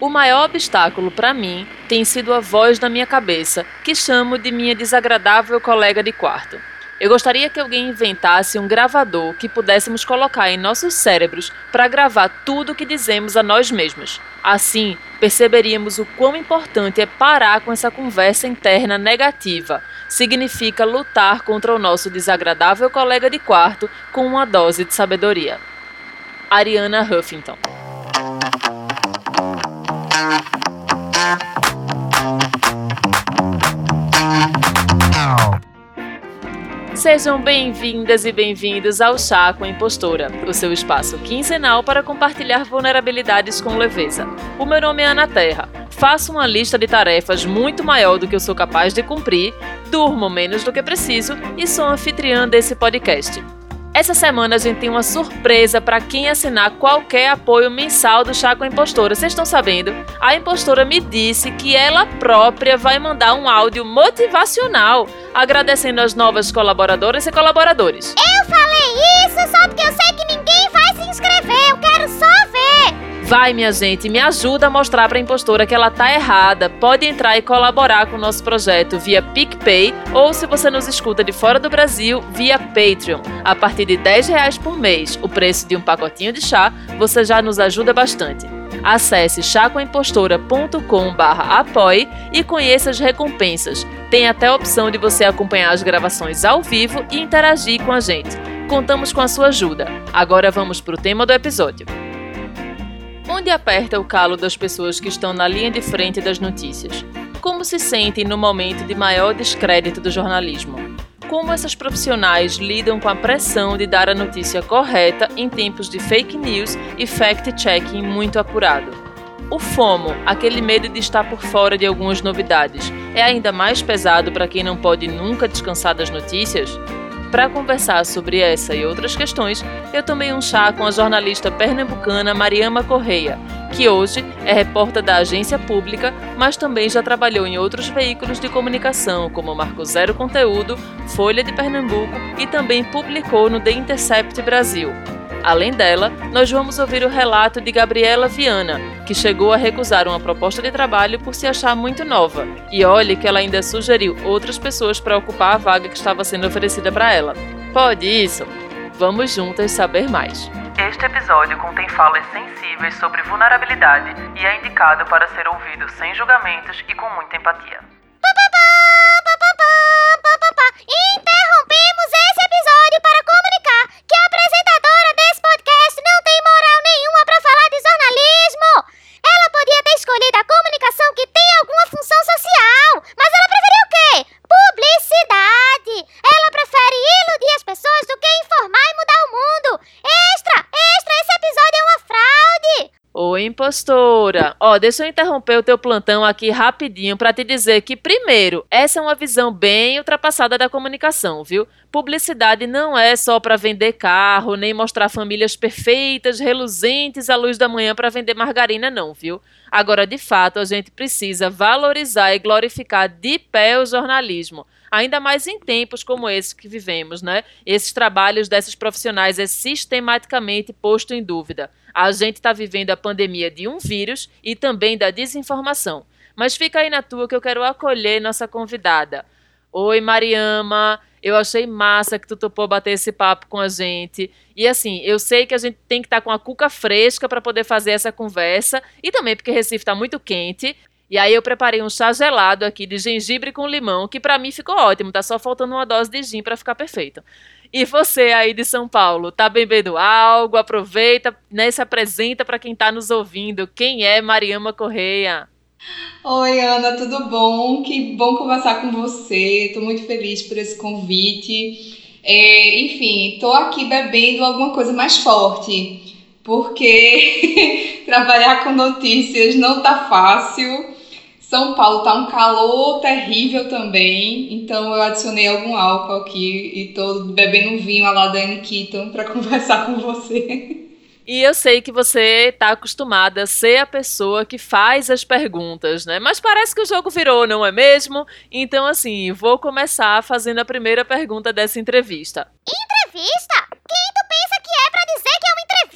O maior obstáculo para mim tem sido a voz na minha cabeça, que chamo de minha desagradável colega de quarto. Eu gostaria que alguém inventasse um gravador que pudéssemos colocar em nossos cérebros para gravar tudo o que dizemos a nós mesmos. Assim, perceberíamos o quão importante é parar com essa conversa interna negativa. Significa lutar contra o nosso desagradável colega de quarto com uma dose de sabedoria. Ariana Huffington Sejam bem-vindas e bem-vindos ao Chá com a Impostora, o seu espaço quinzenal para compartilhar vulnerabilidades com leveza. O meu nome é Ana Terra. Faço uma lista de tarefas muito maior do que eu sou capaz de cumprir, durmo menos do que preciso e sou anfitriã desse podcast. Essa semana a gente tem uma surpresa para quem assinar qualquer apoio mensal do Chá com a Impostora. Vocês estão sabendo? A impostora me disse que ela própria vai mandar um áudio motivacional agradecendo as novas colaboradoras e colaboradores. Eu falei isso só porque eu sei que ninguém vai se inscrever. Eu quero só Vai, minha gente, me ajuda a mostrar para a impostora que ela tá errada. Pode entrar e colaborar com o nosso projeto via PicPay ou, se você nos escuta de fora do Brasil, via Patreon. A partir de 10 reais por mês, o preço de um pacotinho de chá, você já nos ajuda bastante. Acesse chacoimpostora.com apoie e conheça as recompensas. Tem até a opção de você acompanhar as gravações ao vivo e interagir com a gente. Contamos com a sua ajuda. Agora vamos para o tema do episódio onde aperta o calo das pessoas que estão na linha de frente das notícias? Como se sentem no momento de maior descrédito do jornalismo? Como essas profissionais lidam com a pressão de dar a notícia correta em tempos de fake news e fact-checking muito apurado? O FOMO, aquele medo de estar por fora de algumas novidades, é ainda mais pesado para quem não pode nunca descansar das notícias? Para conversar sobre essa e outras questões, eu tomei um chá com a jornalista pernambucana Mariama Correia, que hoje é repórter da agência pública, mas também já trabalhou em outros veículos de comunicação, como Marco Zero Conteúdo, Folha de Pernambuco e também publicou no The Intercept Brasil. Além dela, nós vamos ouvir o relato de Gabriela Viana, que chegou a recusar uma proposta de trabalho por se achar muito nova. E olhe que ela ainda sugeriu outras pessoas para ocupar a vaga que estava sendo oferecida para ela. Pode isso? Vamos juntas saber mais. Este episódio contém falas sensíveis sobre vulnerabilidade e é indicado para ser ouvido sem julgamentos e com muita empatia. Interrompemos esse episódio para comunicar impostora. Ó, deixa eu interromper o teu plantão aqui rapidinho para te dizer que, primeiro, essa é uma visão bem ultrapassada da comunicação, viu? Publicidade não é só para vender carro, nem mostrar famílias perfeitas, reluzentes à luz da manhã para vender margarina, não, viu? Agora, de fato, a gente precisa valorizar e glorificar de pé o jornalismo ainda mais em tempos como esse que vivemos, né? Esses trabalhos desses profissionais é sistematicamente posto em dúvida. A gente está vivendo a pandemia de um vírus e também da desinformação. Mas fica aí na tua que eu quero acolher nossa convidada. Oi, Mariama. Eu achei massa que tu topou bater esse papo com a gente. E assim, eu sei que a gente tem que estar tá com a cuca fresca para poder fazer essa conversa. E também porque Recife está muito quente. E aí eu preparei um chá gelado aqui de gengibre com limão, que para mim ficou ótimo, tá só faltando uma dose de gin para ficar perfeito. E você aí de São Paulo, tá bebendo algo? Aproveita, né, se apresenta para quem tá nos ouvindo. Quem é Mariama Correia? Oi, Ana, tudo bom? Que bom conversar com você. Estou muito feliz por esse convite. É, enfim, estou aqui bebendo alguma coisa mais forte, porque trabalhar com notícias não tá fácil. São Paulo tá um calor terrível também, então eu adicionei algum álcool aqui e tô bebendo um vinho à la Dani Keaton para conversar com você. E eu sei que você está acostumada a ser a pessoa que faz as perguntas, né? Mas parece que o jogo virou, não é mesmo? Então, assim, vou começar fazendo a primeira pergunta dessa entrevista. Entrevista? Quem tu pensa que é para dizer que é uma entrevista,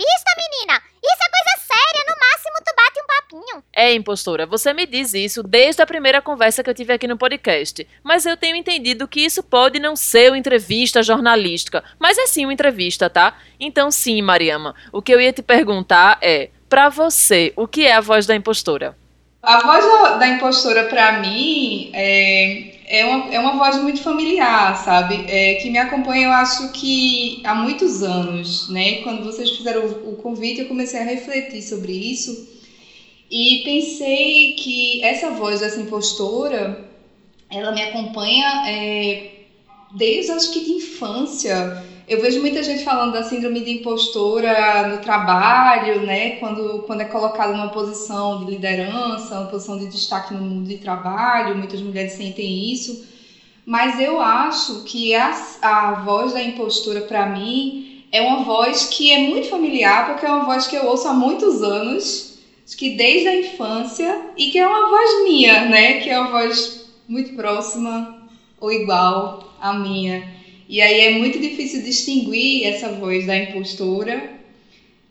É, impostora, você me diz isso desde a primeira conversa que eu tive aqui no podcast. Mas eu tenho entendido que isso pode não ser uma entrevista jornalística, mas é sim uma entrevista, tá? Então, sim, Mariama, o que eu ia te perguntar é: para você, o que é a voz da impostora? A voz da, impostora, para mim, é, é, uma, é uma voz muito familiar, sabe? É, que me acompanha, eu acho que há muitos anos, né? Quando vocês fizeram o, o convite, eu comecei a refletir sobre isso e pensei que essa voz dessa impostora, ela me acompanha é, desde, acho que, de infância eu vejo muita gente falando da síndrome de impostora no trabalho, né? Quando, quando é colocado numa posição de liderança, uma posição de destaque no mundo de trabalho, muitas mulheres sentem isso. Mas eu acho que a, a voz da impostura, para mim, é uma voz que é muito familiar, porque é uma voz que eu ouço há muitos anos, que desde a infância, e que é uma voz minha, né? Que é uma voz muito próxima ou igual à minha. E aí é muito difícil distinguir essa voz da impostora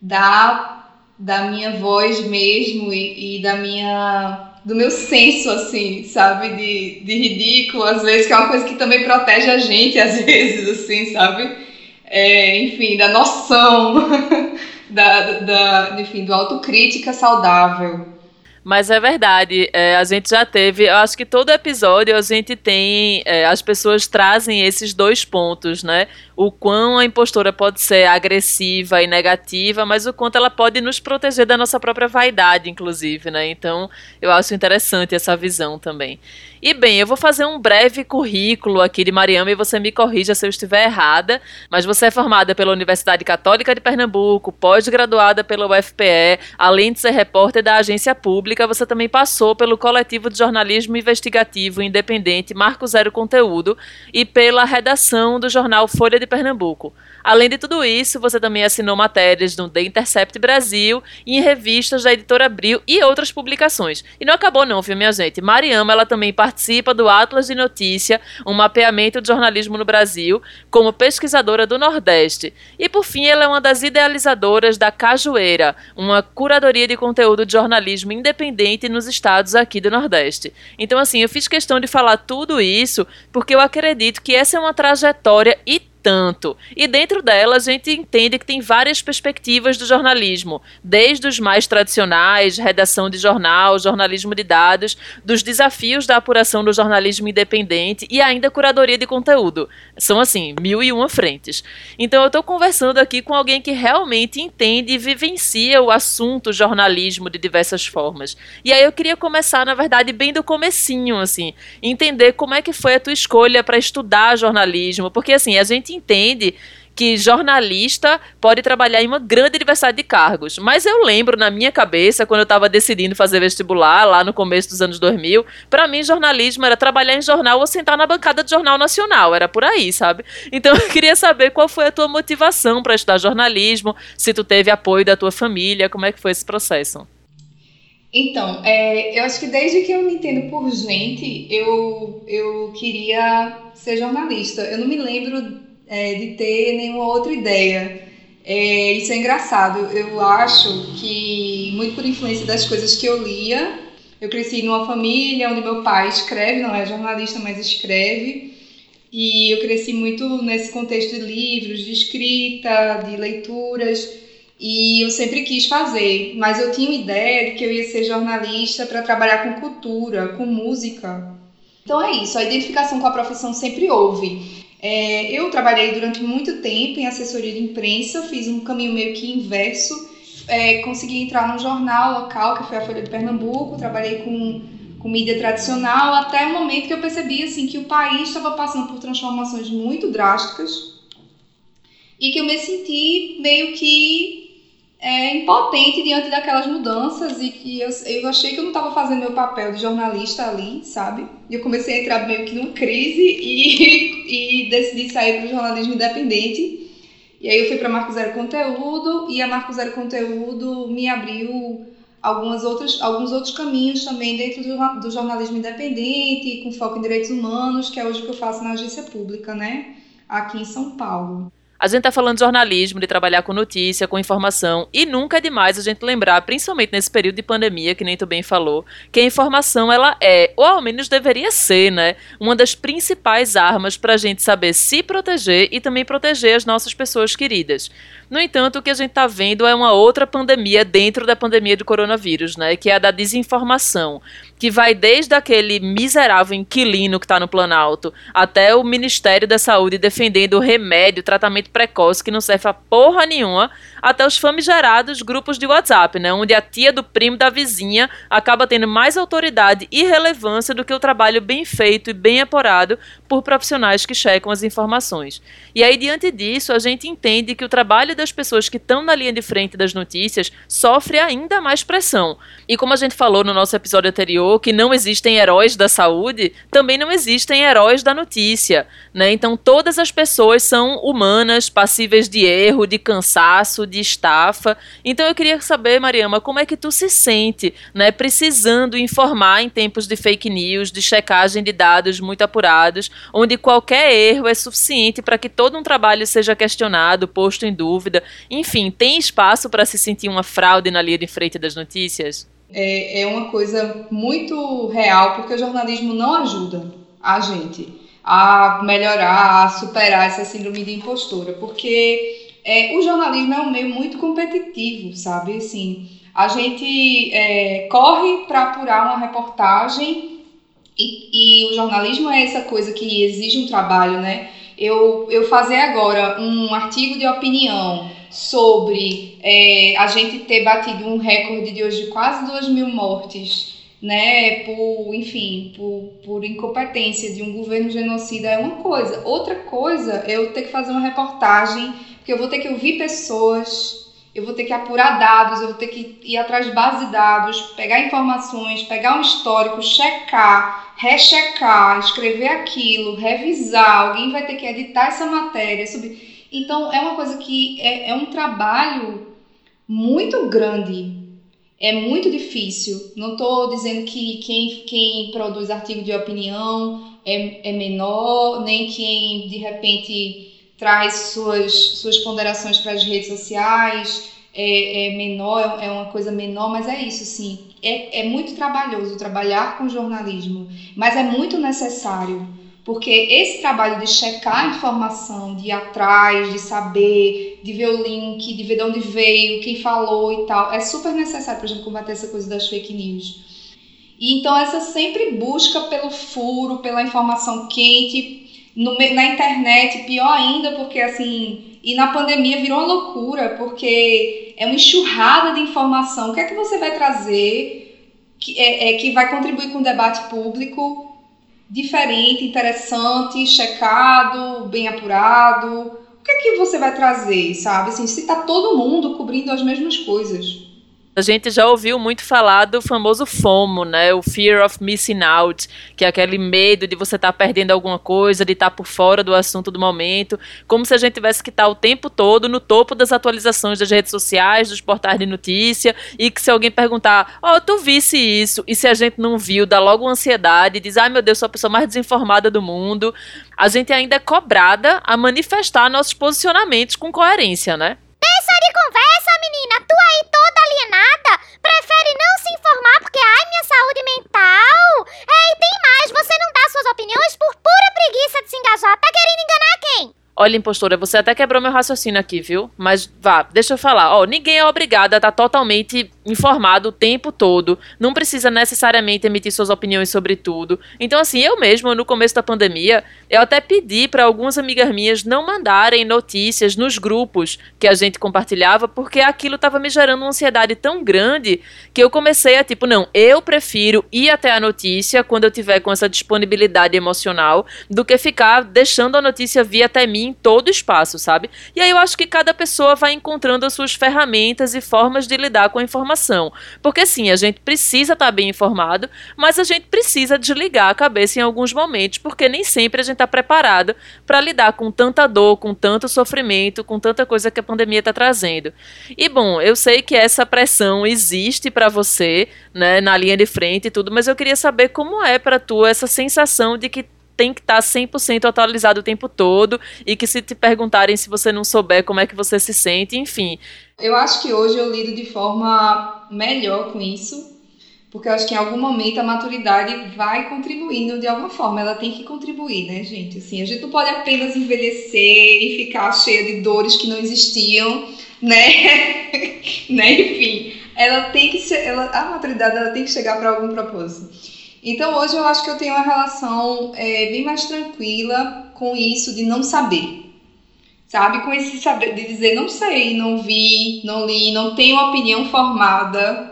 da, da minha voz mesmo e, e da minha do meu senso, assim, sabe? De, de ridículo, às vezes, que é uma coisa que também protege a gente, às vezes, assim, sabe? É, enfim, da noção, da, da, enfim, do autocrítica saudável. Mas é verdade, é, a gente já teve, eu acho que todo episódio a gente tem, é, as pessoas trazem esses dois pontos, né? O quão a impostora pode ser agressiva e negativa, mas o quanto ela pode nos proteger da nossa própria vaidade, inclusive, né? Então, eu acho interessante essa visão também. E bem, eu vou fazer um breve currículo aqui de Mariama e você me corrija se eu estiver errada, mas você é formada pela Universidade Católica de Pernambuco, pós-graduada pela UFPE, além de ser repórter da agência pública, você também passou pelo coletivo de jornalismo investigativo independente Marco Zero Conteúdo e pela redação do jornal Folha de Pernambuco. Além de tudo isso, você também assinou matérias no The Intercept Brasil e em revistas da editora Abril e outras publicações. E não acabou não, viu, minha gente? Mariama, ela também participa do Atlas de Notícia, um mapeamento de jornalismo no Brasil, como pesquisadora do Nordeste. E por fim, ela é uma das idealizadoras da Cajueira, uma curadoria de conteúdo de jornalismo independente nos estados aqui do Nordeste. Então, assim, eu fiz questão de falar tudo isso porque eu acredito que essa é uma trajetória e tanto. E dentro dela a gente entende que tem várias perspectivas do jornalismo, desde os mais tradicionais, redação de jornal, jornalismo de dados, dos desafios da apuração do jornalismo independente e ainda curadoria de conteúdo. São assim, mil e uma frentes. Então eu estou conversando aqui com alguém que realmente entende e vivencia o assunto jornalismo de diversas formas. E aí eu queria começar, na verdade, bem do comecinho, assim, entender como é que foi a tua escolha para estudar jornalismo, porque assim, a gente entende que jornalista pode trabalhar em uma grande diversidade de cargos. Mas eu lembro na minha cabeça, quando eu estava decidindo fazer vestibular, lá no começo dos anos 2000, para mim jornalismo era trabalhar em jornal ou sentar na bancada de jornal nacional, era por aí, sabe? Então eu queria saber qual foi a tua motivação para estudar jornalismo, se tu teve apoio da tua família, como é que foi esse processo? Então, é, eu acho que desde que eu me entendo por gente, eu, eu queria ser jornalista. Eu não me lembro é, de ter nenhuma outra ideia. É, isso é engraçado. Eu acho que, muito por influência das coisas que eu lia, eu cresci numa família onde meu pai escreve, não é jornalista, mas escreve. E eu cresci muito nesse contexto de livros, de escrita, de leituras. E eu sempre quis fazer, mas eu tinha uma ideia de que eu ia ser jornalista para trabalhar com cultura, com música. Então é isso, a identificação com a profissão sempre houve. É, eu trabalhei durante muito tempo em assessoria de imprensa, fiz um caminho meio que inverso. É, consegui entrar num jornal local, que foi a Folha de Pernambuco, trabalhei com, com mídia tradicional, até o momento que eu percebi assim, que o país estava passando por transformações muito drásticas e que eu me senti meio que é, impotente diante daquelas mudanças e que eu, eu achei que eu não estava fazendo meu papel de jornalista ali, sabe? E eu comecei a entrar meio que numa crise e, e decidi sair para o jornalismo independente. E aí eu fui para Marco Zero Conteúdo e a Marco Zero Conteúdo me abriu algumas outras, alguns outros caminhos também dentro do, do jornalismo independente, com foco em direitos humanos, que é hoje o que eu faço na agência pública, né? Aqui em São Paulo. A gente está falando de jornalismo, de trabalhar com notícia, com informação, e nunca é demais a gente lembrar, principalmente nesse período de pandemia, que nem tu bem falou, que a informação ela é, ou ao menos deveria ser, né, uma das principais armas para a gente saber se proteger e também proteger as nossas pessoas queridas. No entanto, o que a gente está vendo é uma outra pandemia dentro da pandemia do coronavírus, né, que é a da desinformação que vai desde aquele miserável inquilino que está no Planalto até o Ministério da Saúde defendendo remédio, tratamento precoce que não serve a porra nenhuma, até os famigerados grupos de WhatsApp, né, onde a tia do primo da vizinha acaba tendo mais autoridade e relevância do que o trabalho bem feito e bem apurado por profissionais que checam as informações. E aí, diante disso, a gente entende que o trabalho das pessoas que estão na linha de frente das notícias sofre ainda mais pressão. E como a gente falou no nosso episódio anterior, que não existem heróis da saúde, também não existem heróis da notícia, né? Então todas as pessoas são humanas, passíveis de erro, de cansaço, de estafa. Então eu queria saber, Mariama, como é que tu se sente, né, precisando informar em tempos de fake news, de checagem de dados muito apurados, onde qualquer erro é suficiente para que todo um trabalho seja questionado, posto em dúvida. Enfim, tem espaço para se sentir uma fraude na linha de frente das notícias? é, é uma coisa muito real, porque o jornalismo não ajuda a gente a melhorar, a superar essa síndrome de impostura, porque é, o jornalismo é um meio muito competitivo, sabe? Assim, a gente é, corre para apurar uma reportagem e, e, o jornalismo é essa coisa que exige um trabalho, né? Eu, eu fazer agora um artigo de opinião sobre é, a gente ter batido um recorde de hoje de quase 2 mil mortes, né, por, enfim, por, por incompetência de um governo genocida é uma coisa. Outra coisa é eu ter que fazer uma reportagem, porque eu vou ter que ouvir pessoas, eu vou ter que apurar dados, eu vou ter que ir atrás de base de dados, pegar informações, pegar um histórico, checar, rechecar, escrever aquilo, revisar, alguém vai ter que editar essa matéria, subir. Então, é uma coisa que é, é um trabalho muito grande, é muito difícil. Não estou dizendo que quem, quem produz artigo de opinião é, é menor, nem quem de repente traz suas, suas ponderações para as redes sociais é, é menor, é uma coisa menor, mas é isso, sim. É, é muito trabalhoso trabalhar com jornalismo, mas é muito necessário porque esse trabalho de checar a informação, de ir atrás, de saber, de ver o link, de ver de onde veio, quem falou e tal, é super necessário para a gente combater essa coisa das fake news. E então essa sempre busca pelo furo, pela informação quente, no, na internet, pior ainda, porque assim, e na pandemia virou uma loucura, porque é uma enxurrada de informação. O que é que você vai trazer que, é, é que vai contribuir com o debate público? diferente, interessante, checado, bem apurado? O que é que você vai trazer, sabe? Assim, se está todo mundo cobrindo as mesmas coisas. A gente já ouviu muito falar do famoso FOMO, né? O Fear of Missing Out, que é aquele medo de você estar tá perdendo alguma coisa, de estar tá por fora do assunto do momento, como se a gente tivesse que estar tá o tempo todo no topo das atualizações das redes sociais, dos portais de notícia, e que se alguém perguntar, ó, oh, tu visse isso, e se a gente não viu, dá logo ansiedade, diz, ai meu Deus, sou a pessoa mais desinformada do mundo. A gente ainda é cobrada a manifestar nossos posicionamentos com coerência, né? Deixa de conversa, menina! Tu aí toda alienada? Prefere não se informar porque, ai, minha saúde mental? É, e tem mais, você não dá suas opiniões por pura preguiça de se engajar. Tá querendo enganar quem? Olha, impostora, você até quebrou meu raciocínio aqui, viu? Mas vá, deixa eu falar. Ó, ninguém é obrigado a estar totalmente informado o tempo todo. Não precisa necessariamente emitir suas opiniões sobre tudo. Então, assim, eu mesmo, no começo da pandemia, eu até pedi para algumas amigas minhas não mandarem notícias nos grupos que a gente compartilhava, porque aquilo estava me gerando uma ansiedade tão grande que eu comecei a, tipo, não, eu prefiro ir até a notícia quando eu tiver com essa disponibilidade emocional do que ficar deixando a notícia vir até mim em todo espaço, sabe? E aí eu acho que cada pessoa vai encontrando as suas ferramentas e formas de lidar com a informação. Porque sim, a gente precisa estar tá bem informado, mas a gente precisa desligar a cabeça em alguns momentos, porque nem sempre a gente está preparado para lidar com tanta dor, com tanto sofrimento, com tanta coisa que a pandemia está trazendo. E bom, eu sei que essa pressão existe para você, né, na linha de frente e tudo, mas eu queria saber como é para tu essa sensação de que tem que estar 100% atualizado o tempo todo e que se te perguntarem se você não souber como é que você se sente, enfim. Eu acho que hoje eu lido de forma melhor com isso, porque eu acho que em algum momento a maturidade vai contribuindo de alguma forma, ela tem que contribuir, né, gente? Assim, a gente não pode apenas envelhecer e ficar cheia de dores que não existiam, né? né? Enfim, ela tem que ser, ela, a maturidade ela tem que chegar para algum propósito. Então hoje eu acho que eu tenho uma relação é, bem mais tranquila com isso de não saber. Sabe? Com esse saber de dizer não sei, não vi, não li, não tenho opinião formada.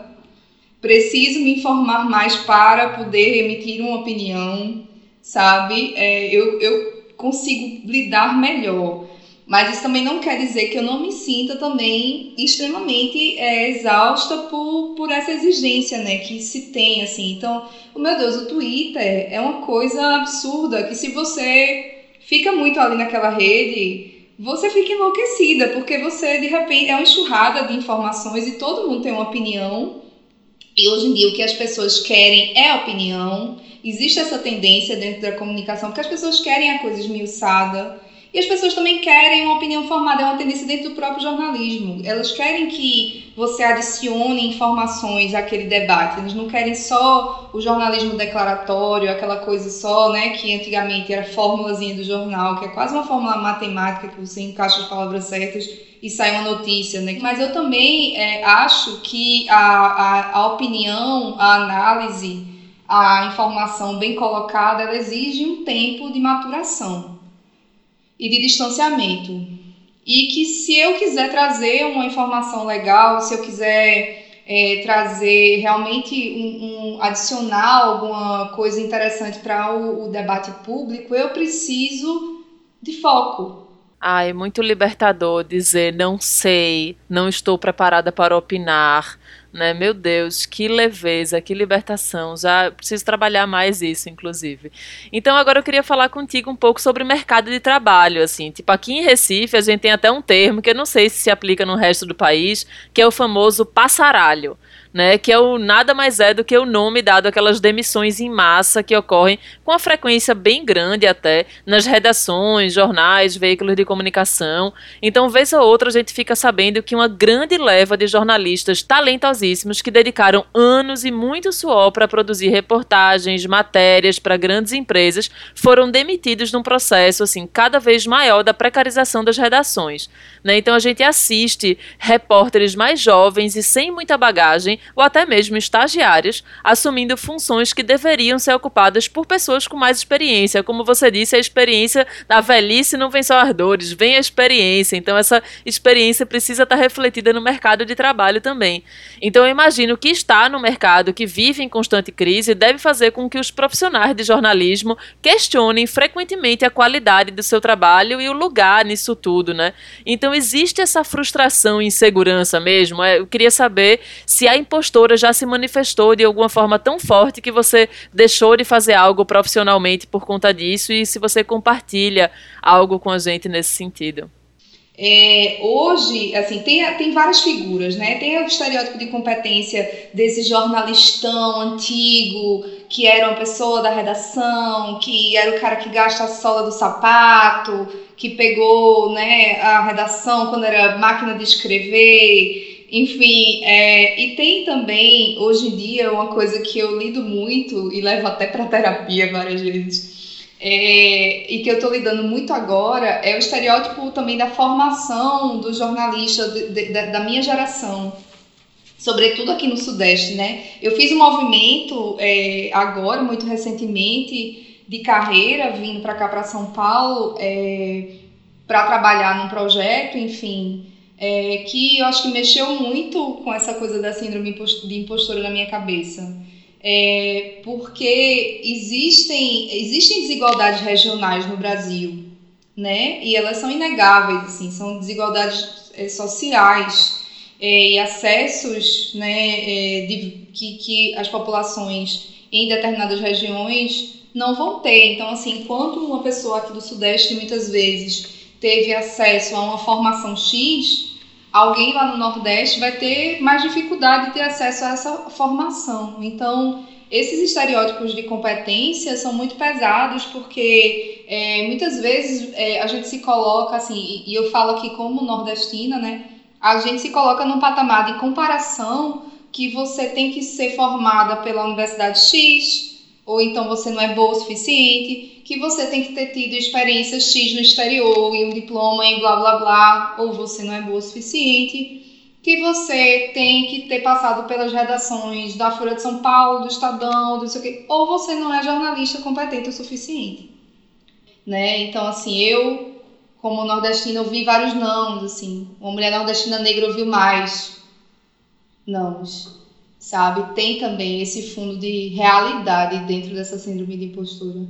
Preciso me informar mais para poder emitir uma opinião, sabe? É, eu, eu consigo lidar melhor. Mas isso também não quer dizer que eu não me sinta também extremamente é, exausta por, por essa exigência, né, que se tem, assim. Então, oh, meu Deus, o Twitter é uma coisa absurda, que se você fica muito ali naquela rede, você fica enlouquecida, porque você, de repente, é uma enxurrada de informações e todo mundo tem uma opinião. E hoje em dia o que as pessoas querem é opinião. Existe essa tendência dentro da comunicação, porque as pessoas querem a coisa esmiuçada e as pessoas também querem uma opinião formada, é uma tendência dentro do próprio jornalismo. Elas querem que você adicione informações àquele debate. Eles não querem só o jornalismo declaratório, aquela coisa só, né, que antigamente era fórmulazinha do jornal, que é quase uma fórmula matemática que você encaixa as palavras certas e sai uma notícia, né? Mas eu também é, acho que a, a, a opinião, a análise, a informação bem colocada, ela exige um tempo de maturação e de distanciamento. E que se eu quiser trazer uma informação legal, se eu quiser é, trazer realmente um, um, adicionar alguma coisa interessante para o, o debate público, eu preciso de foco. Ai, muito libertador dizer não sei, não estou preparada para opinar, né? Meu Deus, que leveza, que libertação. Já preciso trabalhar mais isso, inclusive. Então agora eu queria falar contigo um pouco sobre mercado de trabalho, assim. Tipo, aqui em Recife a gente tem até um termo que eu não sei se se aplica no resto do país, que é o famoso passaralho né, que é o nada mais é do que o nome dado àquelas demissões em massa que ocorrem com a frequência bem grande até nas redações, jornais, veículos de comunicação. Então, vez ou outra a gente fica sabendo que uma grande leva de jornalistas talentosíssimos que dedicaram anos e muito suor para produzir reportagens, matérias para grandes empresas foram demitidos num processo assim cada vez maior da precarização das redações. Né? Então a gente assiste repórteres mais jovens e sem muita bagagem ou até mesmo estagiários, assumindo funções que deveriam ser ocupadas por pessoas com mais experiência. Como você disse, a experiência da velhice não vem só ardores, vem a experiência. Então, essa experiência precisa estar refletida no mercado de trabalho também. Então, eu imagino que está no mercado que vive em constante crise deve fazer com que os profissionais de jornalismo questionem frequentemente a qualidade do seu trabalho e o lugar nisso tudo, né? Então, existe essa frustração e insegurança mesmo. É, eu queria saber se a impostora já se manifestou de alguma forma tão forte que você deixou de fazer algo profissionalmente por conta disso e se você compartilha algo com a gente nesse sentido. É, hoje, assim, tem, tem várias figuras, né? Tem o estereótipo de competência desse jornalistão antigo, que era uma pessoa da redação, que era o cara que gasta a sola do sapato, que pegou né, a redação quando era máquina de escrever, enfim, é, e tem também, hoje em dia, uma coisa que eu lido muito e levo até para terapia várias vezes, é, e que eu estou lidando muito agora, é o estereótipo também da formação do jornalista de, de, da minha geração, sobretudo aqui no Sudeste, né? Eu fiz um movimento é, agora, muito recentemente, de carreira, vindo para cá, para São Paulo, é, para trabalhar num projeto, enfim, é, que eu acho que mexeu muito com essa coisa da síndrome de impostora na minha cabeça. É, porque existem, existem desigualdades regionais no Brasil, né? E elas são inegáveis, assim, são desigualdades é, sociais é, e acessos, né, é, de, que, que as populações em determinadas regiões não vão ter. Então, assim, enquanto uma pessoa aqui do Sudeste muitas vezes teve acesso a uma formação X, alguém lá no Nordeste vai ter mais dificuldade de ter acesso a essa formação. Então, esses estereótipos de competência são muito pesados porque é, muitas vezes é, a gente se coloca assim, e eu falo aqui como nordestina, né? A gente se coloca num patamar de comparação que você tem que ser formada pela Universidade X, ou então você não é boa o suficiente, que você tem que ter tido experiência X no exterior e um diploma em blá blá blá, ou você não é boa o suficiente que você tem que ter passado pelas redações da Folha de São Paulo, do Estadão, do sei o quê, ou você não é jornalista competente o suficiente. Né? Então, assim, eu, como nordestina, ouvi vários nãos, assim. Uma mulher nordestina negra ouviu mais nãos, sabe? Tem também esse fundo de realidade dentro dessa síndrome de impostura.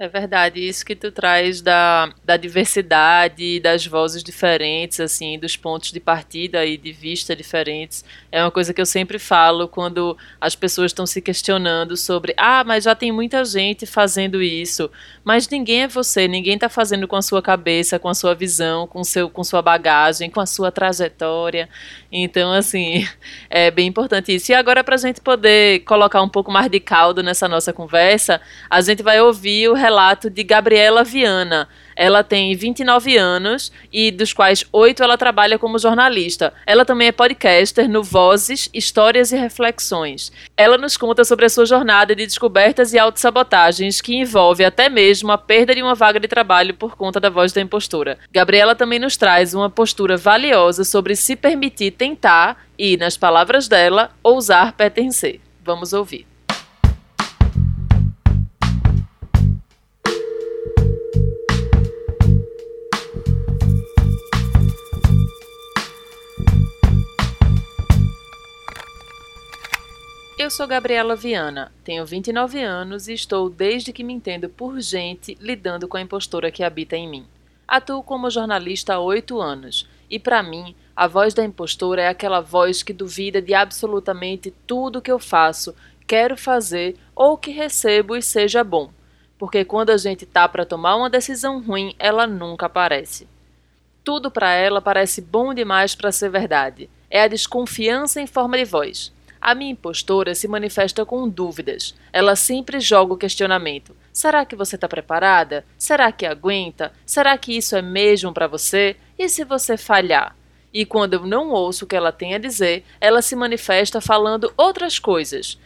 É verdade, isso que tu traz da, da diversidade, das vozes diferentes, assim, dos pontos de partida e de vista diferentes, é uma coisa que eu sempre falo quando as pessoas estão se questionando sobre, ah, mas já tem muita gente fazendo isso, mas ninguém é você, ninguém está fazendo com a sua cabeça, com a sua visão, com, seu, com sua bagagem, com a sua trajetória. Então, assim, é bem importante isso. E agora, para a gente poder colocar um pouco mais de caldo nessa nossa conversa, a gente vai ouvir o relato de Gabriela Viana. Ela tem 29 anos e dos quais oito ela trabalha como jornalista. Ela também é podcaster no Vozes, Histórias e Reflexões. Ela nos conta sobre a sua jornada de descobertas e autossabotagens que envolve até mesmo a perda de uma vaga de trabalho por conta da voz da impostura. Gabriela também nos traz uma postura valiosa sobre se permitir tentar e, nas palavras dela, ousar pertencer. Vamos ouvir. Eu sou Gabriela Viana, tenho 29 anos e estou desde que me entendo por gente lidando com a impostora que habita em mim. Atuo como jornalista há oito anos e, para mim, a voz da impostora é aquela voz que duvida de absolutamente tudo que eu faço, quero fazer ou que recebo e seja bom. Porque quando a gente tá para tomar uma decisão ruim, ela nunca aparece. Tudo para ela parece bom demais para ser verdade. É a desconfiança em forma de voz. A minha impostora se manifesta com dúvidas. Ela sempre joga o questionamento: será que você está preparada? Será que aguenta? Será que isso é mesmo para você? E se você falhar? E quando eu não ouço o que ela tem a dizer, ela se manifesta falando outras coisas.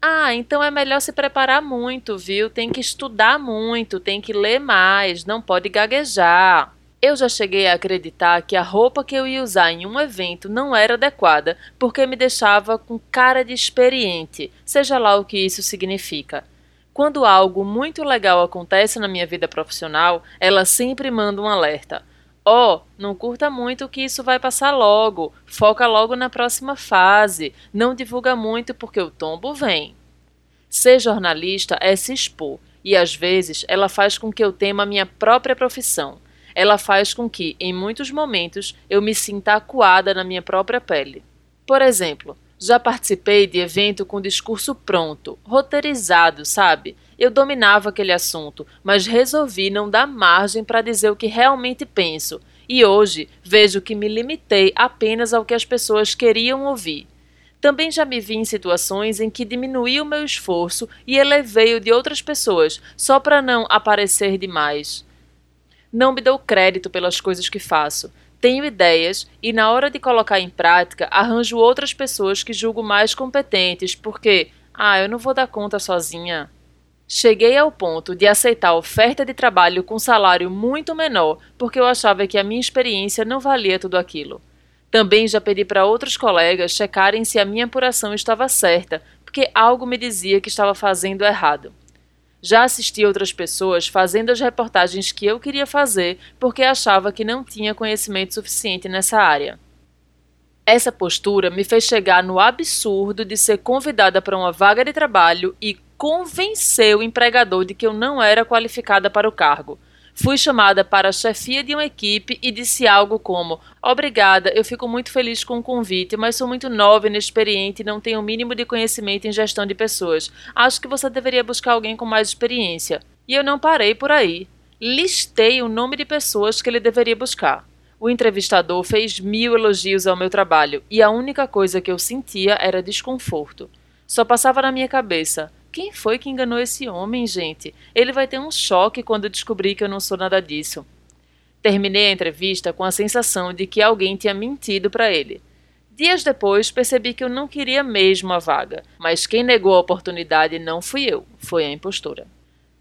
Ah, então é melhor se preparar muito, viu? Tem que estudar muito, tem que ler mais, não pode gaguejar. Eu já cheguei a acreditar que a roupa que eu ia usar em um evento não era adequada porque me deixava com cara de experiente, seja lá o que isso significa. Quando algo muito legal acontece na minha vida profissional, ela sempre manda um alerta. Ó, oh, não curta muito que isso vai passar logo, foca logo na próxima fase, não divulga muito porque o tombo vem. Ser jornalista é se expor, e às vezes ela faz com que eu tema a minha própria profissão ela faz com que, em muitos momentos, eu me sinta acuada na minha própria pele. Por exemplo, já participei de evento com discurso pronto, roteirizado, sabe? Eu dominava aquele assunto, mas resolvi não dar margem para dizer o que realmente penso. E hoje vejo que me limitei apenas ao que as pessoas queriam ouvir. Também já me vi em situações em que diminuí o meu esforço e elevei o de outras pessoas, só para não aparecer demais. Não me dou crédito pelas coisas que faço. Tenho ideias e, na hora de colocar em prática, arranjo outras pessoas que julgo mais competentes, porque, ah, eu não vou dar conta sozinha. Cheguei ao ponto de aceitar oferta de trabalho com salário muito menor, porque eu achava que a minha experiência não valia tudo aquilo. Também já pedi para outros colegas checarem se a minha apuração estava certa, porque algo me dizia que estava fazendo errado. Já assisti outras pessoas fazendo as reportagens que eu queria fazer porque achava que não tinha conhecimento suficiente nessa área. Essa postura me fez chegar no absurdo de ser convidada para uma vaga de trabalho e convencer o empregador de que eu não era qualificada para o cargo Fui chamada para a chefia de uma equipe e disse algo como: Obrigada, eu fico muito feliz com o convite, mas sou muito nova inexperiente e não tenho o mínimo de conhecimento em gestão de pessoas. Acho que você deveria buscar alguém com mais experiência. E eu não parei por aí. Listei o nome de pessoas que ele deveria buscar. O entrevistador fez mil elogios ao meu trabalho e a única coisa que eu sentia era desconforto. Só passava na minha cabeça: quem foi que enganou esse homem, gente? Ele vai ter um choque quando descobrir que eu não sou nada disso. Terminei a entrevista com a sensação de que alguém tinha mentido para ele. Dias depois, percebi que eu não queria mesmo a vaga, mas quem negou a oportunidade não fui eu, foi a impostora.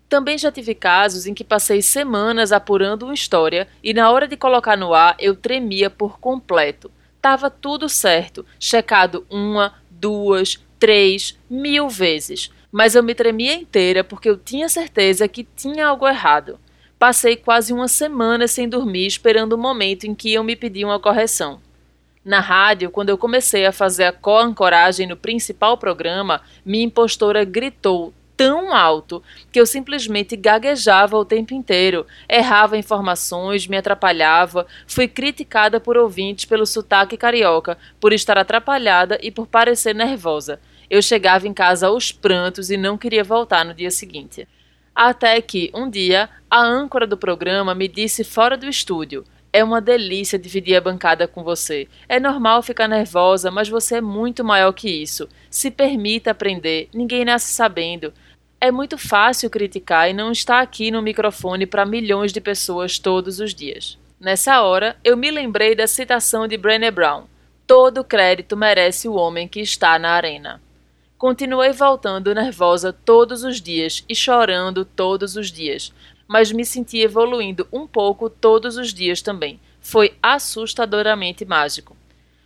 Também já tive casos em que passei semanas apurando uma história e na hora de colocar no ar eu tremia por completo. Tava tudo certo, checado uma, duas, três, mil vezes mas eu me tremia inteira porque eu tinha certeza que tinha algo errado. Passei quase uma semana sem dormir esperando o momento em que iam me pedir uma correção. Na rádio, quando eu comecei a fazer a co-ancoragem no principal programa, minha impostora gritou tão alto que eu simplesmente gaguejava o tempo inteiro, errava informações, me atrapalhava, fui criticada por ouvintes pelo sotaque carioca, por estar atrapalhada e por parecer nervosa. Eu chegava em casa aos prantos e não queria voltar no dia seguinte. Até que, um dia, a âncora do programa me disse fora do estúdio: É uma delícia dividir a bancada com você. É normal ficar nervosa, mas você é muito maior que isso. Se permita aprender, ninguém nasce sabendo. É muito fácil criticar e não está aqui no microfone para milhões de pessoas todos os dias. Nessa hora, eu me lembrei da citação de Brené Brown: Todo crédito merece o homem que está na arena. Continuei voltando nervosa todos os dias e chorando todos os dias, mas me senti evoluindo um pouco todos os dias também. Foi assustadoramente mágico.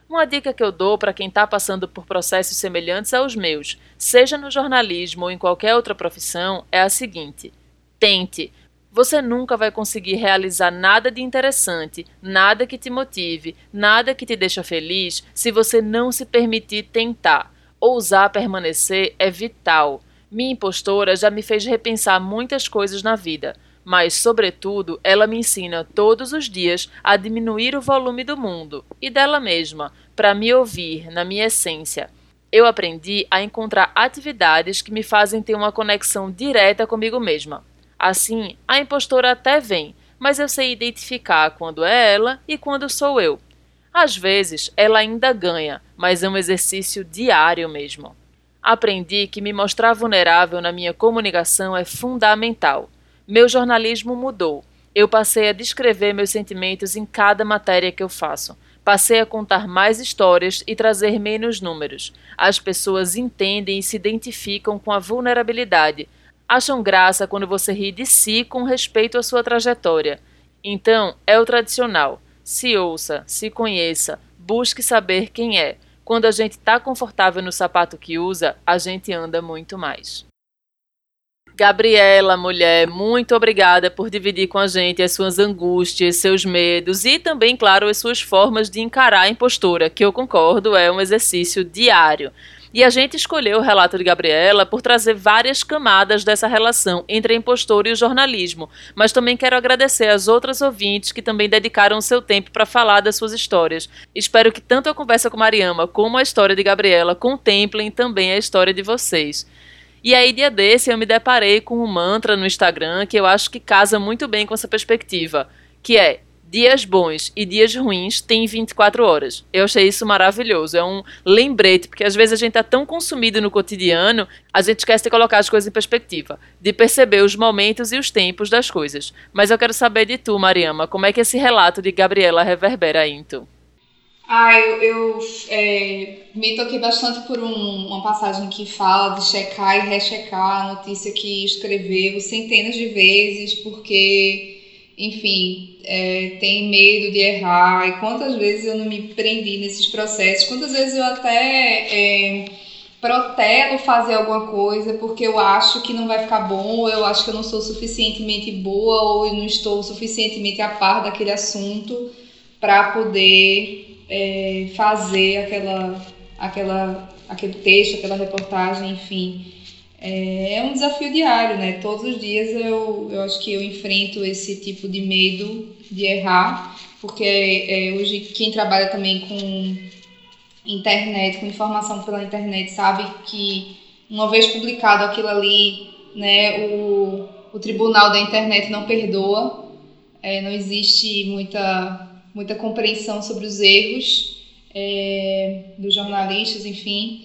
Uma dica que eu dou para quem está passando por processos semelhantes aos meus, seja no jornalismo ou em qualquer outra profissão, é a seguinte: tente. Você nunca vai conseguir realizar nada de interessante, nada que te motive, nada que te deixa feliz se você não se permitir tentar. Ousar permanecer é vital. Minha impostora já me fez repensar muitas coisas na vida, mas, sobretudo, ela me ensina todos os dias a diminuir o volume do mundo e dela mesma, para me ouvir na minha essência. Eu aprendi a encontrar atividades que me fazem ter uma conexão direta comigo mesma. Assim, a impostora até vem, mas eu sei identificar quando é ela e quando sou eu. Às vezes, ela ainda ganha, mas é um exercício diário mesmo. Aprendi que me mostrar vulnerável na minha comunicação é fundamental. Meu jornalismo mudou. Eu passei a descrever meus sentimentos em cada matéria que eu faço. Passei a contar mais histórias e trazer menos números. As pessoas entendem e se identificam com a vulnerabilidade. Acham graça quando você ri de si com respeito à sua trajetória. Então, é o tradicional se ouça, se conheça, busque saber quem é. Quando a gente está confortável no sapato que usa, a gente anda muito mais. Gabriela, mulher, muito obrigada por dividir com a gente as suas angústias, seus medos e também, claro, as suas formas de encarar a impostura, que eu concordo é um exercício diário. E a gente escolheu o relato de Gabriela por trazer várias camadas dessa relação entre a impostora e o jornalismo, mas também quero agradecer às outras ouvintes que também dedicaram seu tempo para falar das suas histórias. Espero que tanto a conversa com Mariama como a história de Gabriela contemplem também a história de vocês. E aí, dia desse, eu me deparei com um mantra no Instagram que eu acho que casa muito bem com essa perspectiva, que é dias bons e dias ruins têm 24 horas. Eu achei isso maravilhoso. É um lembrete, porque às vezes a gente está tão consumido no cotidiano, a gente esquece de colocar as coisas em perspectiva, de perceber os momentos e os tempos das coisas. Mas eu quero saber de tu, Mariama, como é que esse relato de Gabriela reverbera aí em tu? Ah, eu, eu é, me toquei bastante por um, uma passagem que fala de checar e rechecar a notícia que escreveu centenas de vezes, porque enfim, é, tem medo de errar. E quantas vezes eu não me prendi nesses processos, quantas vezes eu até é, protelo fazer alguma coisa porque eu acho que não vai ficar bom, ou eu acho que eu não sou suficientemente boa, ou eu não estou suficientemente a par daquele assunto para poder é, fazer aquela, aquela, aquele texto, aquela reportagem, enfim. É, um desafio diário, né? Todos os dias eu, eu acho que eu enfrento esse tipo de medo de errar, porque é, hoje quem trabalha também com internet, com informação pela internet, sabe que uma vez publicado aquilo ali, né, o, o tribunal da internet não perdoa, é, não existe muita, muita compreensão sobre os erros é, dos jornalistas, enfim.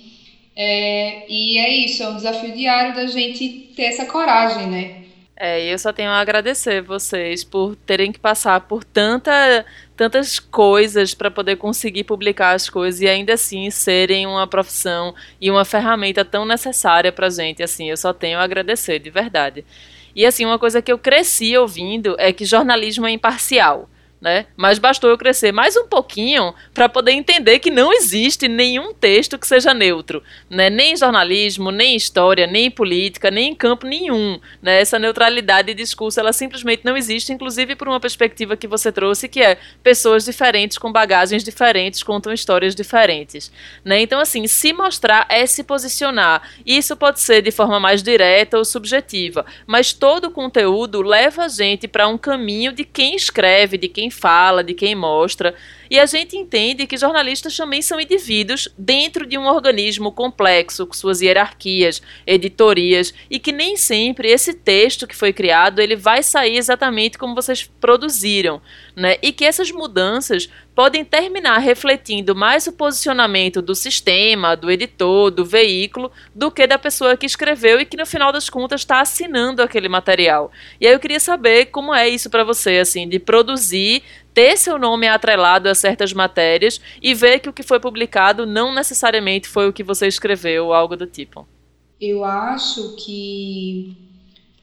É, e é isso, é um desafio diário da gente ter essa coragem, né? É, eu só tenho a agradecer vocês por terem que passar por tanta, tantas coisas para poder conseguir publicar as coisas e ainda assim serem uma profissão e uma ferramenta tão necessária para gente. Assim, eu só tenho a agradecer, de verdade. E assim, uma coisa que eu cresci ouvindo é que jornalismo é imparcial né? Mas bastou eu crescer mais um pouquinho para poder entender que não existe nenhum texto que seja neutro, né? Nem jornalismo, nem história, nem política, nem em campo nenhum, né? Essa neutralidade de discurso, ela simplesmente não existe, inclusive por uma perspectiva que você trouxe, que é pessoas diferentes com bagagens diferentes contam histórias diferentes, né? Então assim, se mostrar é se posicionar. Isso pode ser de forma mais direta ou subjetiva, mas todo o conteúdo leva a gente para um caminho de quem escreve, de quem fala, de quem mostra. E a gente entende que jornalistas também são indivíduos dentro de um organismo complexo, com suas hierarquias, editorias, e que nem sempre esse texto que foi criado ele vai sair exatamente como vocês produziram, né? E que essas mudanças podem terminar refletindo mais o posicionamento do sistema, do editor, do veículo, do que da pessoa que escreveu e que no final das contas está assinando aquele material. E aí eu queria saber como é isso para você, assim, de produzir ter seu nome atrelado a certas matérias e ver que o que foi publicado não necessariamente foi o que você escreveu algo do tipo? Eu acho que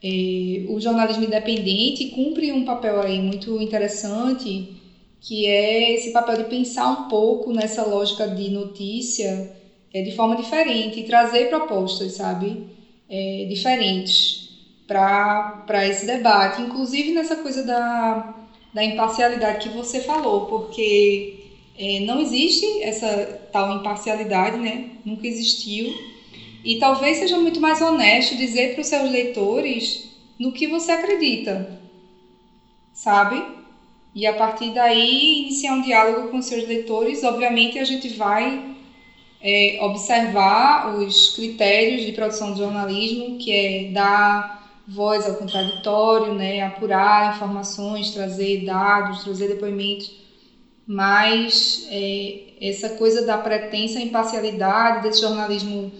é, o jornalismo independente cumpre um papel aí muito interessante, que é esse papel de pensar um pouco nessa lógica de notícia é, de forma diferente e trazer propostas, sabe, é, diferentes para esse debate, inclusive nessa coisa da da imparcialidade que você falou, porque é, não existe essa tal imparcialidade, né? Nunca existiu. E talvez seja muito mais honesto dizer para os seus leitores no que você acredita, sabe? E a partir daí iniciar um diálogo com os seus leitores. Obviamente a gente vai é, observar os critérios de produção de jornalismo, que é dar voz ao contraditório, né, apurar informações, trazer dados, trazer depoimentos, mas é, essa coisa da pretensa imparcialidade, desse jornalismo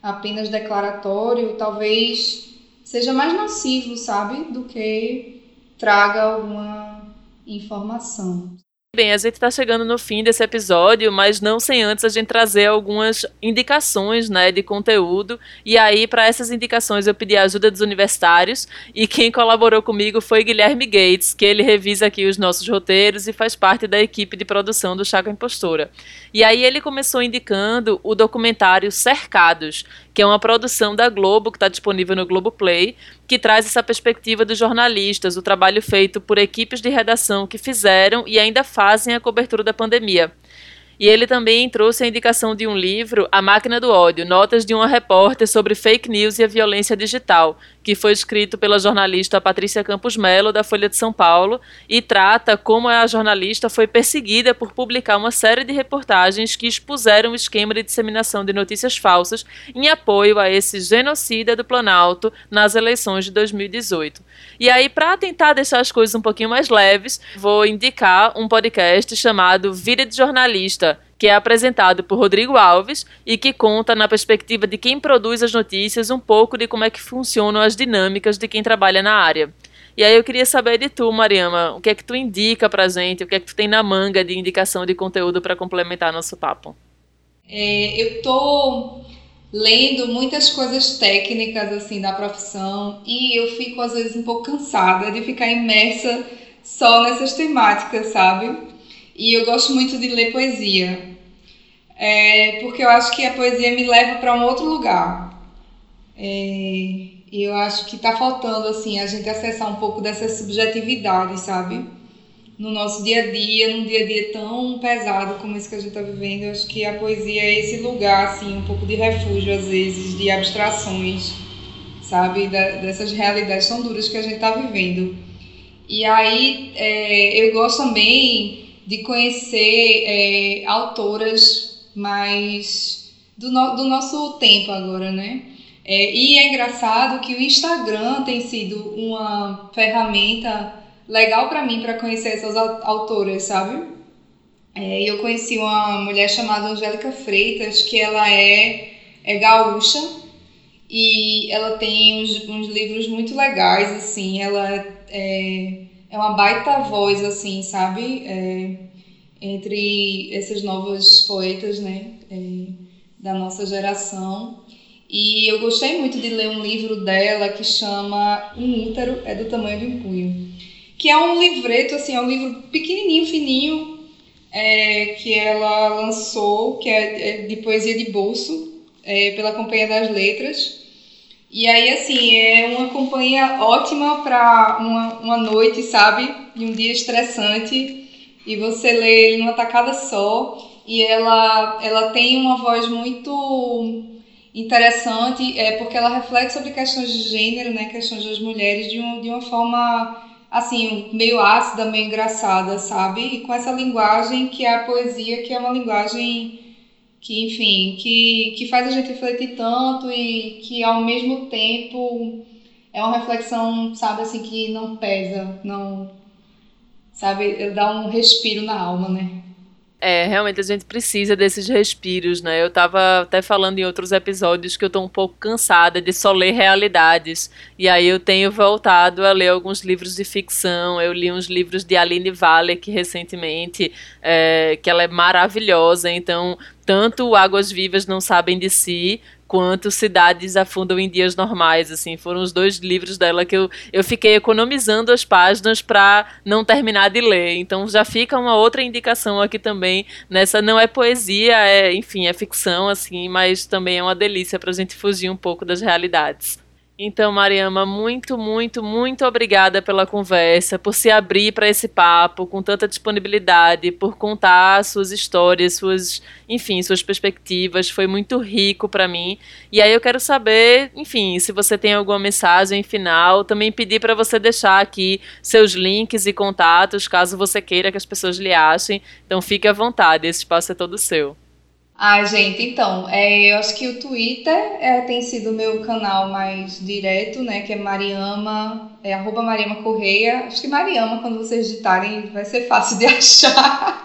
apenas declaratório, talvez seja mais nocivo, sabe, do que traga alguma informação. Bem, a gente está chegando no fim desse episódio, mas não sem antes a gente trazer algumas indicações, né, de conteúdo. E aí, para essas indicações, eu pedi a ajuda dos universitários e quem colaborou comigo foi Guilherme Gates, que ele revisa aqui os nossos roteiros e faz parte da equipe de produção do Chaco Impostora. E aí ele começou indicando o documentário Cercados, que é uma produção da Globo, que está disponível no Globoplay, que traz essa perspectiva dos jornalistas, o trabalho feito por equipes de redação que fizeram e ainda fazem a cobertura da pandemia. E ele também trouxe a indicação de um livro, A Máquina do Ódio, Notas de uma repórter sobre fake news e a violência digital, que foi escrito pela jornalista Patrícia Campos Melo, da Folha de São Paulo, e trata como a jornalista foi perseguida por publicar uma série de reportagens que expuseram o esquema de disseminação de notícias falsas em apoio a esse genocida do Planalto nas eleições de 2018. E aí, para tentar deixar as coisas um pouquinho mais leves, vou indicar um podcast chamado Vida de Jornalista, que é apresentado por Rodrigo Alves e que conta, na perspectiva de quem produz as notícias, um pouco de como é que funcionam as dinâmicas de quem trabalha na área. E aí eu queria saber de tu, Mariama, o que é que tu indica pra gente, o que é que tu tem na manga de indicação de conteúdo para complementar nosso papo? É, eu tô lendo muitas coisas técnicas assim da profissão e eu fico às vezes um pouco cansada de ficar imersa só nessas temáticas, sabe? E eu gosto muito de ler poesia, é, porque eu acho que a poesia me leva para um outro lugar. É, eu acho que está faltando assim a gente acessar um pouco dessa subjetividade, sabe? no nosso dia a dia, num dia a dia tão pesado como esse que a gente está vivendo, eu acho que a poesia é esse lugar, assim, um pouco de refúgio, às vezes, de abstrações, sabe? Da, dessas realidades tão duras que a gente está vivendo. E aí, é, eu gosto também de conhecer é, autoras mais do, no, do nosso tempo agora, né? É, e é engraçado que o Instagram tem sido uma ferramenta legal para mim para conhecer essas autoras, sabe? É, eu conheci uma mulher chamada Angélica Freitas, que ela é, é gaúcha e ela tem uns, uns livros muito legais, assim, ela é, é uma baita voz, assim, sabe? É, entre essas novas poetas, né, é, da nossa geração. E eu gostei muito de ler um livro dela que chama Um útero é do tamanho de um punho, que é um livreto, assim, é um livro pequenininho, fininho, é, que ela lançou, que é, é de poesia de bolso, é, pela Companhia das Letras. E aí, assim, é uma companhia ótima para uma, uma noite, sabe? E um dia estressante. E você lê ele numa tacada só. E ela, ela tem uma voz muito interessante, é porque ela reflete sobre questões de gênero, né? Questões das mulheres de, um, de uma forma, assim, meio ácida, meio engraçada, sabe? E com essa linguagem que é a poesia, que é uma linguagem que, enfim, que, que faz a gente refletir tanto e que ao mesmo tempo é uma reflexão, sabe, assim, que não pesa, não, sabe, dá um respiro na alma, né? É, realmente a gente precisa desses respiros, né? Eu tava até falando em outros episódios que eu tô um pouco cansada de só ler realidades. E aí eu tenho voltado a ler alguns livros de ficção. Eu li uns livros de Aline Valek recentemente, é, que ela é maravilhosa. Então, tanto Águas Vivas Não Sabem de Si, quanto Cidades Afundam em Dias Normais, assim, foram os dois livros dela que eu, eu fiquei economizando as páginas para não terminar de ler. Então já fica uma outra indicação aqui também nessa não é poesia, é, enfim, é ficção assim, mas também é uma delícia para a gente fugir um pouco das realidades. Então, Mariama, muito, muito, muito obrigada pela conversa, por se abrir para esse papo com tanta disponibilidade, por contar suas histórias, suas, enfim, suas perspectivas. Foi muito rico para mim. E aí eu quero saber, enfim, se você tem alguma mensagem final, também pedir para você deixar aqui seus links e contatos, caso você queira que as pessoas lhe achem. Então, fique à vontade, esse espaço é todo seu. Ai, gente, então, é, eu acho que o Twitter é, tem sido o meu canal mais direto, né? Que é Mariama, é arroba Mariama Correia. Acho que Mariama, quando vocês digitarem, vai ser fácil de achar.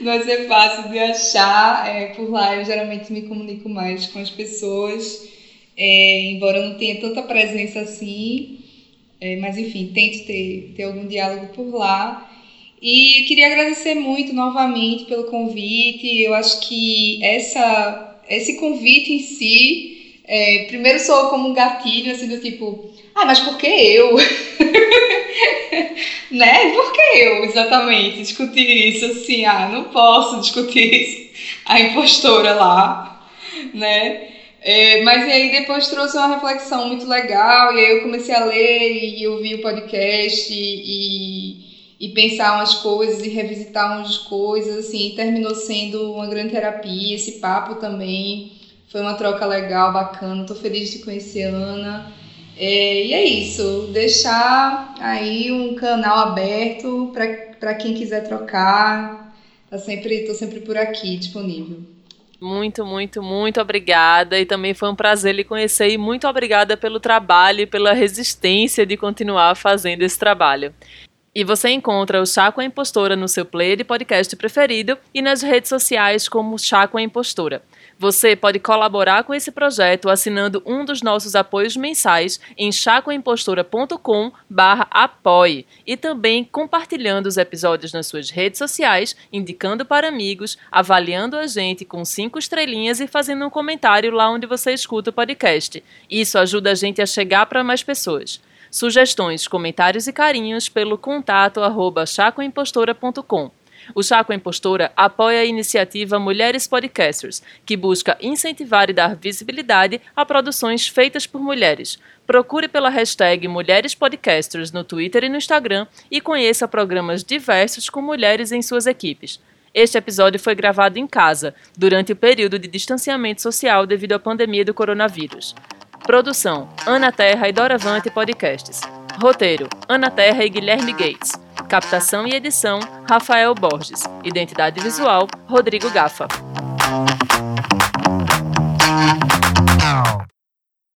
vai ser fácil de achar. É, por lá eu geralmente me comunico mais com as pessoas, é, embora eu não tenha tanta presença assim. É, mas enfim, tento ter, ter algum diálogo por lá. E queria agradecer muito novamente pelo convite. Eu acho que essa, esse convite em si, é, primeiro soou como um gatilho, assim, do tipo, ah, mas por que eu? né? Por que eu, exatamente, discutir isso assim? Ah, não posso discutir isso. A impostora lá, né? É, mas aí depois trouxe uma reflexão muito legal, e aí eu comecei a ler e ouvir o podcast e, e pensar umas coisas e revisitar umas coisas, assim, terminou sendo uma grande terapia, esse papo também foi uma troca legal, bacana, tô feliz de conhecer a Ana. É, e é isso, deixar aí um canal aberto para quem quiser trocar, tá sempre, tô sempre por aqui, disponível. Muito, muito, muito obrigada. E também foi um prazer lhe conhecer. E muito obrigada pelo trabalho e pela resistência de continuar fazendo esse trabalho. E você encontra o Chá com a Impostora no seu player de podcast preferido e nas redes sociais como Chá com a Impostora. Você pode colaborar com esse projeto assinando um dos nossos apoios mensais em chacoimpostora.com apoie e também compartilhando os episódios nas suas redes sociais, indicando para amigos, avaliando a gente com cinco estrelinhas e fazendo um comentário lá onde você escuta o podcast. Isso ajuda a gente a chegar para mais pessoas. Sugestões, comentários e carinhos pelo contato arroba chacoimpostora.com. O Chaco Impostora apoia a iniciativa Mulheres Podcasters, que busca incentivar e dar visibilidade a produções feitas por mulheres. Procure pela hashtag Mulheres Podcasters no Twitter e no Instagram e conheça programas diversos com mulheres em suas equipes. Este episódio foi gravado em casa, durante o período de distanciamento social devido à pandemia do coronavírus. Produção: Ana Terra e Doravante Podcasts. Roteiro: Ana Terra e Guilherme Gates. Captação e edição: Rafael Borges. Identidade visual: Rodrigo Gafa.